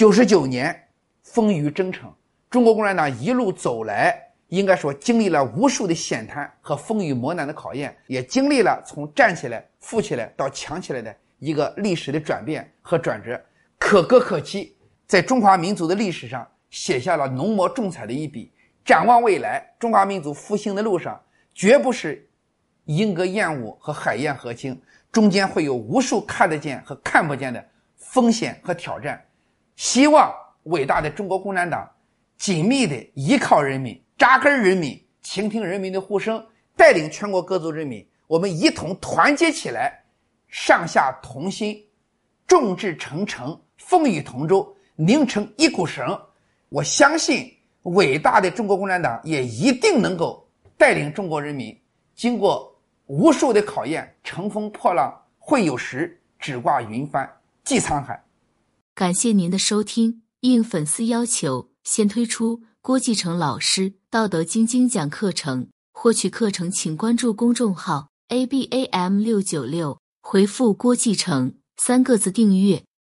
九十九年风雨征程，中国共产党一路走来，应该说经历了无数的险滩和风雨磨难的考验，也经历了从站起来、富起来到强起来的一个历史的转变和转折，可歌可泣，在中华民族的历史上写下了浓墨重彩的一笔。展望未来，中华民族复兴的路上，绝不是莺歌燕舞和海晏河清，中间会有无数看得见和看不见的风险和挑战。希望伟大的中国共产党紧密地依靠人民、扎根人民、倾听人民的呼声，带领全国各族人民，我们一同团结起来，上下同心，众志成城，风雨同舟，拧成一股绳。我相信，伟大的中国共产党也一定能够带领中国人民，经过无数的考验，乘风破浪会有时，只挂云帆济沧海。感谢您的收听。应粉丝要求，先推出郭继成老师《道德经》精讲课程。获取课程，请关注公众号 “abam 六九六”，回复“郭继成”三个字订阅。